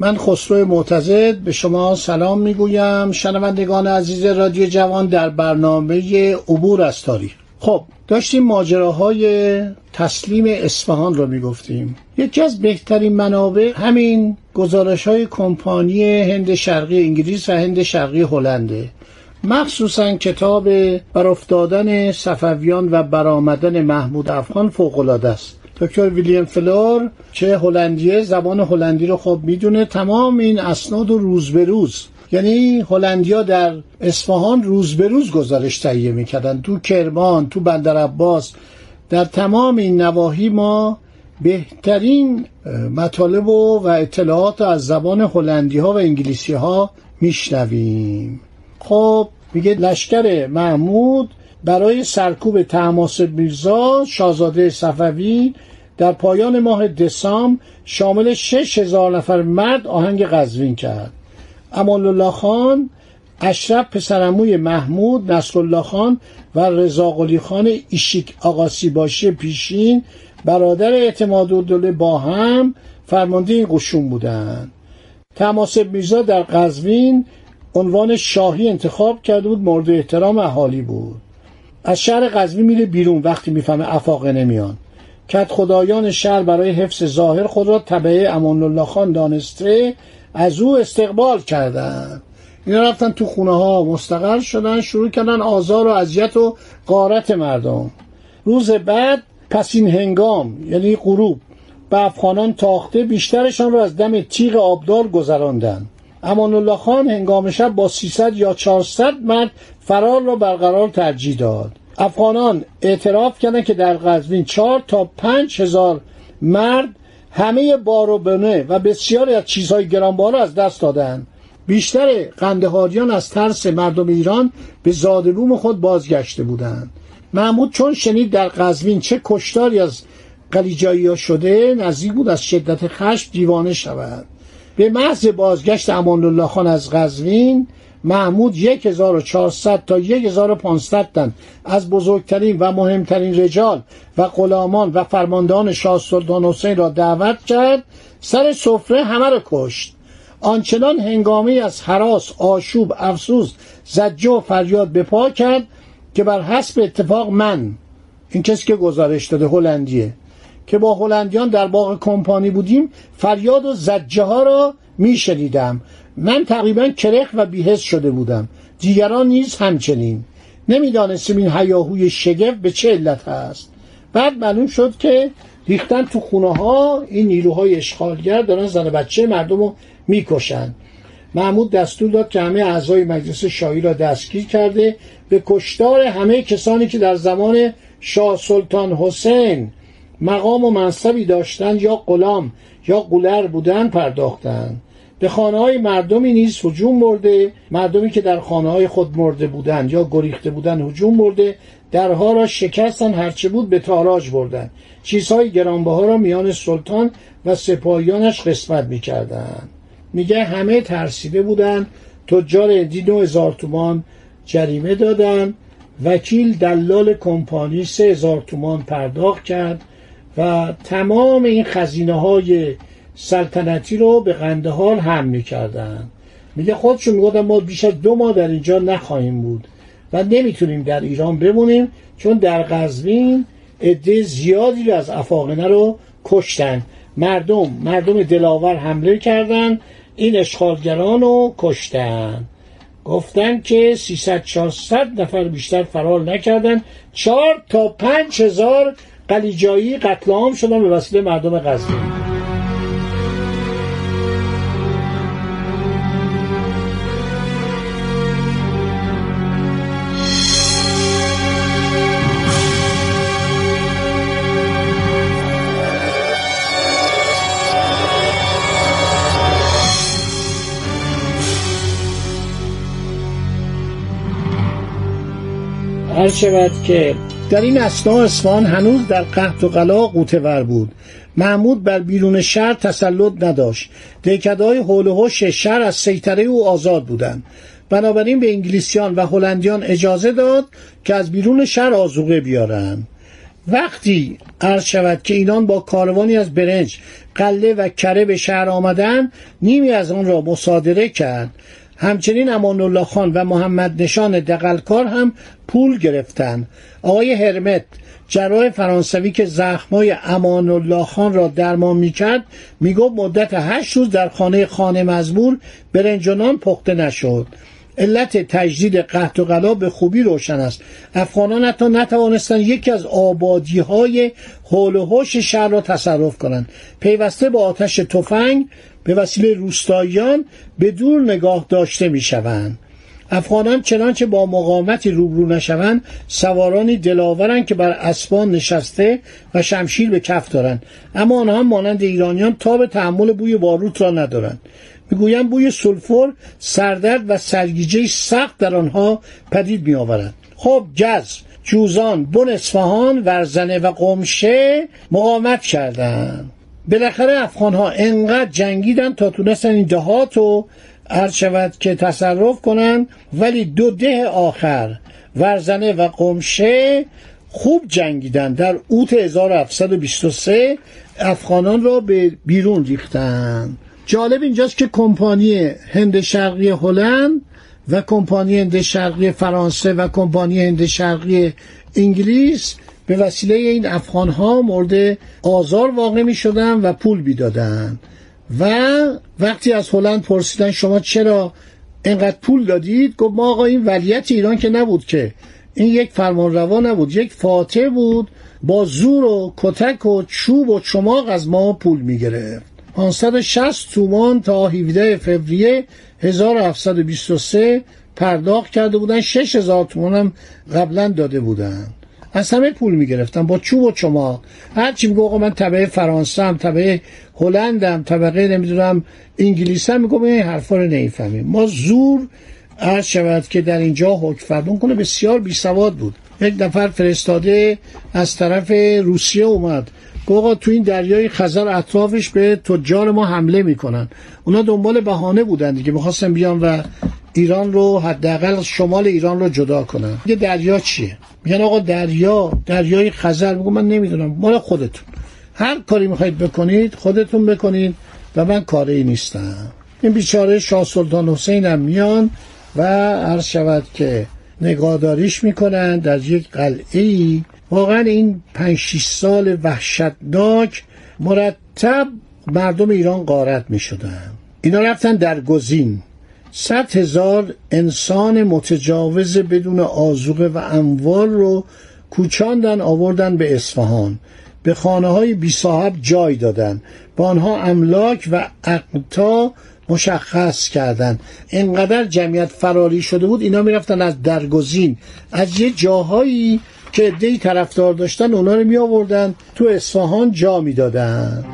من خسرو معتزد به شما سلام می‌گویم. شنوندگان عزیز رادیو جوان در برنامه عبور از تاریخ. خب داشتیم ماجراهای تسلیم اصفهان رو می‌گفتیم. یکی از بهترین منابع همین گزارش های کمپانی هند شرقی انگلیس و هند شرقی هلنده. مخصوصا کتاب بر افتادن صفویان و برآمدن محمود افغان فوقالعاده است. دکتر ویلیام فلور چه هلندیه زبان هلندی رو خب می‌دونه. تمام این اسناد و روز به روز. یعنی هلندیا در اصفهان روز به روز گزارش تهیه می‌کردن. تو کرمان تو بندر عباس. در تمام این نواحی ما بهترین مطالب و, و اطلاعات از زبان هلندی ها و انگلیسی ها میشنویم. خب میگه لشکر محمود برای سرکوب تماسب میرزا شاهزاده صفوی در پایان ماه دسامبر شامل شش هزار نفر مرد آهنگ قزوین کرد. امان الله خان اشرف پسرموی محمود نصر الله خان و رضا خان ایشیک آقاسی باشی پیشین برادر اعتماد الدوله با هم فرمانده این قشون بودند. تماسب میرزا در قزوین عنوان شاهی انتخاب کرده بود مورد احترام اهالی بود. از شهر قزوین میره بیرون وقتی می‌فهمه افاقه نمیان. کت خدایان شهر برای حفظ ظاهر خود را تبعه امان الله خان دانسته از او استقبال کردند اینا رفتن تو خونه ها مستقر شدن شروع کردن آزار و اذیت و قارت مردم. روز بعد پس این هنگام یعنی غروب به افغانان تاخته بیشترشان را از دم تیغ آبدار گذراندند امان الله خان هنگام شب با 300 یا 400 مرد فرار را برقرار ترجیح داد. افغانان اعتراف کردند که در قزوین 4 تا 5 هزار مرد همه بار و بنه و بسیاری از چیزهای گرانبها از دست دادند. بیشتر قندهاریان از ترس مردم ایران به زادبوم خود بازگشته بودند. محمود چون شنید در قزوین چه کشتاری از قلیجایی ها شده نزدیک بود از شدت خشم دیوانه شود. به محض بازگشت امان الله خان از قزوین محمود 1400 تا 1500 تن از بزرگترین و مهمترین رجال و غلامان و فرماندهان شاه سلطان حسین را دعوت کرد سر سفره همه را کشت. آنچنان هنگامی از حراس آشوب افسوس زجه و فریاد به پا کرد که بر حسب اتفاق من این کسی که گزارش داده هلندیه که با هلندیان در باغ کمپانی بودیم فریاد و زجه ها را می شنیدم من تقریبا کرخ و بیهست شده بودم. دیگران نیز همچنین. نمی‌دانستیم این هیاهوی شگفت به چه علت هست. بعد معلوم شد که ریختن تو خونه ها این نیروهای اشغالگر دارن زن بچه مردم رو می‌کشن. محمود دستور داد که همه اعضای مجلس شاهی را دستگیر کرده به کشتار همه کسانی که در زمان شاه سلطان حسین مقام و منصبی داشتند یا غلام یا قولر بودن پرداختند به خانه های مردمی نیز هجوم برده مردمی که در خانه های خود مرده بودند یا گریخته بودند هجوم برده درها را شکستن هرچه بود به تاراج بردن. چیزهای گرانبها را میان سلطان و سپاهیانش قسمت می‌کردند میگه همه ترسیده بودند تجار هندی دو هزار تومان جریمه دادن. وکیل دلال کمپانی سه هزار تومان پرداخت کرد. و تمام این خزینه های سلطنتی رو به قندهار هم می‌کردن. میگه خودشون می‌گفتن ما بیش از دو ماه در اینجا نخواهیم بود و نمی‌تونیم در ایران بمونیم چون در قزوین عده زیادی از افاقنه رو کشتن. مردم مردم دلاور حمله کردن این اشغالگران رو کشتن. گفتن که 300 400 نفر بیشتر فرار نکردن. چهار تا پنج هزار قلیجایی قتل عام شدن به وسیله مردم غزنی هر شود که در این اسنا اصفهان هنوز در قحط و قلا قوتور بود. محمود بر بیرون شهر تسلط نداشت. دهکدهای حول و شهر از سیطره او آزاد بودند. بنابراین به انگلیسیان و هلندیان اجازه داد که از بیرون شهر آزوقه بیارن وقتی عرض شود که اینان با کاروانی از برنج قله و کره به شهر آمدن نیمی از آن را مصادره کرد. همچنین امان الله خان و محمد نشان دقلکار هم پول گرفتند. آقای هرمت جراح فرانسوی که زخمای امان الله خان را درمان می‌کرد می‌گفت مدت هشت روز در خانه خانه مزمور برنجانان پخته نشد. علت تجدید قحط و غلا به خوبی روشن است. افغانان حتی نتوانستند یکی از آبادی های حول و حوش شهر را تصرف کنند. پیوسته با آتش تفنگ به وسیله روستاییان به دور نگاه داشته می شوند افغانان چنانچه با مقاومتی روبرو نشوند سوارانی دلاورند که بر اسبان نشسته و شمشیر به کف دارند. اما آنها مانند ایرانیان تاب تحمل بوی باروت را ندارند. می‌گویم بوی سلفور سردرد و سرگیجه سخت در آنها پدید می آورد خب جز جوزان بن اصفهان ورزنه و قمشه مقاومت کردند. بالاخره افغان ها انقدر جنگیدن تا تونستن این دهات رو عرض شود که تصرف کنن ولی دو ده آخر ورزنه و قمشه خوب جنگیدن. در اوت 1723 افغانان را به بیرون ریختن. جالب اینجاست که کمپانی هند شرقی هلند و کمپانی هند شرقی فرانسه و کمپانی هند شرقی انگلیس به وسیله این افغان ها مورد آزار واقع می شدن و پول بیدادن و وقتی از هلند پرسیدن شما چرا اینقدر پول دادید گفت ما آقا این ولیت ایران که نبود که. این یک فرمان روا نبود یک فاتح بود. با زور و کتک و چوب و چماق از ما پول می گرفت 560 تومان تا 17 فوریه 1723 پرداخت کرده بودن. 6000 تومان هم قبلا داده بودن. از همه پول می‌گرفتن با چوب و چماق. هرچی میگو آقا من طبعه فرانسه هم طبعه هلندم طبقه نمی‌دونم انگلیس هم میگم این حرفا رو نمی‌فهمیم. ما زور عرض شود که در اینجا حکم فرمون کنه. بسیار بی سواد بود. یک نفر فرستاده از طرف روسیه اومد. آقا تو این دریای خزر اطرافش به تجار ما حمله می‌کنن. اونا دنبال بهانه بودن دیگه. می‌خواستن بیان و ایران رو حداقل شمال ایران رو جدا کنن. یه دریا چیه؟ میگن آقا دریا دریای خزر. میگم من نمی‌دونم. مال خودتون. هر کاری می‌خواید بکنید خودتون بکنید و من کاری نیستم. این بیچاره شاه سلطان حسین هم میان و عرض شود که نگاداریش می‌کنن در یک قلعه واقعا این پنج شیش سال وحشتناک مرتب مردم ایران غارت می شدن اینا رفتن در گزین. صد هزار انسان متجاوز بدون آزوقه و اموال رو کوچاندن آوردن به اصفهان. به خانه های بی صاحب جای دادن. با آنها املاک و اقتا مشخص کردن. اینقدر جمعیت فراری شده بود اینا می‌رفتن از درگزین. از یه جاهایی که دی طرفدار داشتن اونا رو می آوردن تو اصفهان جا می‌دادن.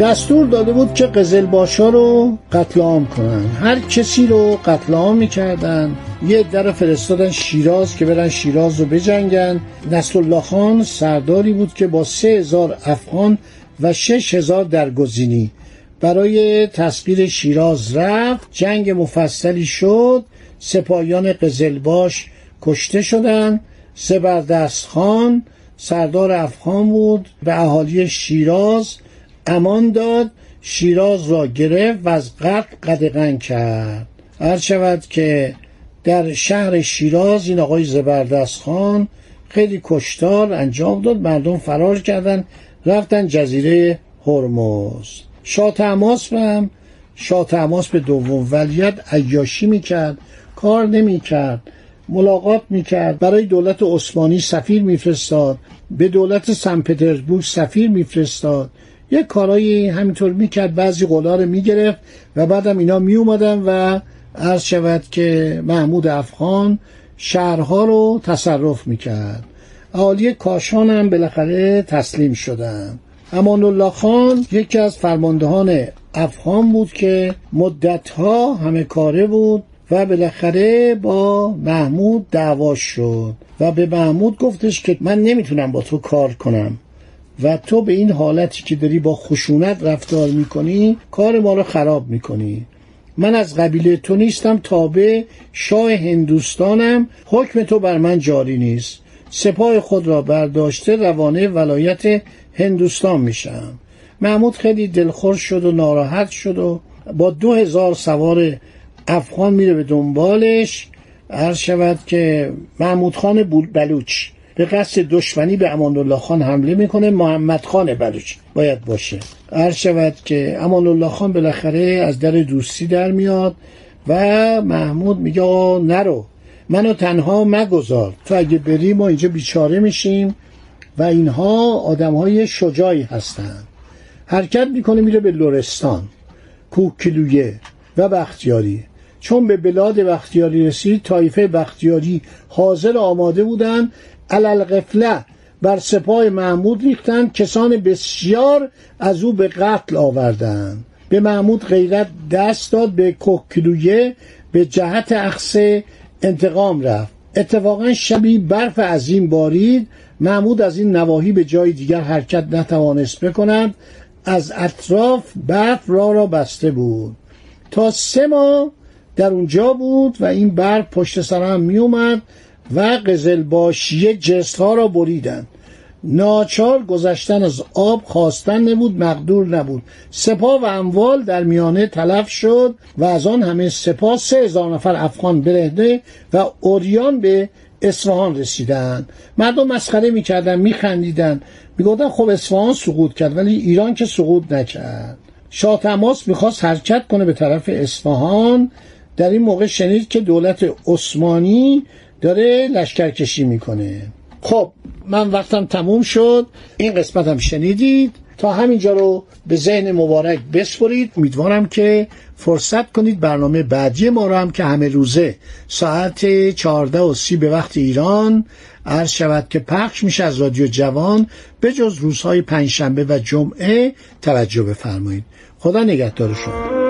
دستور داده بود که قزلباشا رو قتل عام کنن. هر کسی رو قتل عام می‌کردن. یه در فرستادن شیراز که برن شیراز رو بجنگن. نصر الله خان سرداری بود که با سه هزار افغان و شش هزار درگزینی. برای تسخیر شیراز رفت جنگ مفصلی شد. سپاهیان قزلباش کشته شدن. زبردست خان سردار افغان بود. به اهالی شیراز امان داد شیراز را گرفت و از قتل قدغن کرد. هر شود که در شهر شیراز این آقای زبردست خان خیلی کشتار انجام داد مردم فرار کردن رفتن جزیره هرمز. شاه تماس هم شاه تماس به دوم ولیت عیاشی می‌کرد کار نمی‌کرد ملاقات می‌کرد. برای دولت عثمانی سفیر میفرستاد به دولت سن پترزبورگ سفیر میفرستاد. یک کارایی همینطور می‌کرد بعضی قلا رو می‌گرفت و بعدم اینا میومدن و عرض شود که محمود افغان شهرها رو تصرف می‌کرد. اهالی کاشان هم بالاخره تسلیم شدن. امان الله خان یکی از فرماندهان افغان بود که مدتها همه کاره بود و بالاخره با محمود دعوا شد و به محمود گفتش که من نمی‌تونم با تو کار کنم. و تو به این حالتی که داری با خشونت رفتار می‌کنی کار ما رو خراب می‌کنی. من از قبیله تو نیستم تابع شاه هندوستانم. حکم تو بر من جاری نیست. سپاه خود را برداشته روانه ولایت هندوستان میشم. محمود خیلی دلخور شد و ناراحت شد و با دو هزار سوار افغان میره به دنبالش. عرض شود که محمود خان بلوچ. به قصد دشمنی به امان الله خان حمله می‌کنه. محمد خان بلوچ باید باشه. عرض شود که امان الله خان بالاخره از در دوستی در میاد و محمود میگه نرو منو تنها مگذار. تو اگه بری ما اینجا بیچاره میشیم و اینها آدم های شجاعی هستند حرکت می‌کنه میره به لورستان کوکلویه و بختیاری. چون به بلاد بختیاری رسید طایفه بختیاری حاضر آماده بودند علالقفله بر سپاه محمود ریختند کسان بسیار از او به قتل آوردند به محمود غیرت دست داد به کوکلویه به جهت اخصه انتقام رفت. اتفاقا شبی برف عظیم بارید. محمود از این نواحی به جای دیگر حرکت نتوانست بکند. از اطراف برف را را بسته بود. تا سه ماه در اونجا بود و این برف پشت سر هم می اومد و قزلباشیه جست ها را بریدند. ناچار گذشتن از آب خواستن نبود مقدور نبود. سپاه و اموال در میانه تلف شد و از آن همه سپاه سه هزار نفر افغان برهده و اوریان به اصفهان رسیدن مردم مسخره می‌کردن میخندیدن می‌گفتن خب اصفهان سقوط کرد ولی ایران که سقوط نکرد. شاه تماس می‌خواست حرکت کنه به طرف اصفهان. در این موقع شنید که دولت عثمانی داره لشکرکشی می‌کنه. خب من وقتم تموم شد. این قسمت هم شنیدید. تا همینجا رو به ذهن مبارک بسپرید. امیدوارم که فرصت کنید برنامه بعدی ما رو هم که همه روزه ساعت 14 و سی به وقت ایران عرض شود که پخش میشه از رادیو جوان به جز روزهای پنجشنبه و جمعه توجه بفرمایید. خدا نگهدار شما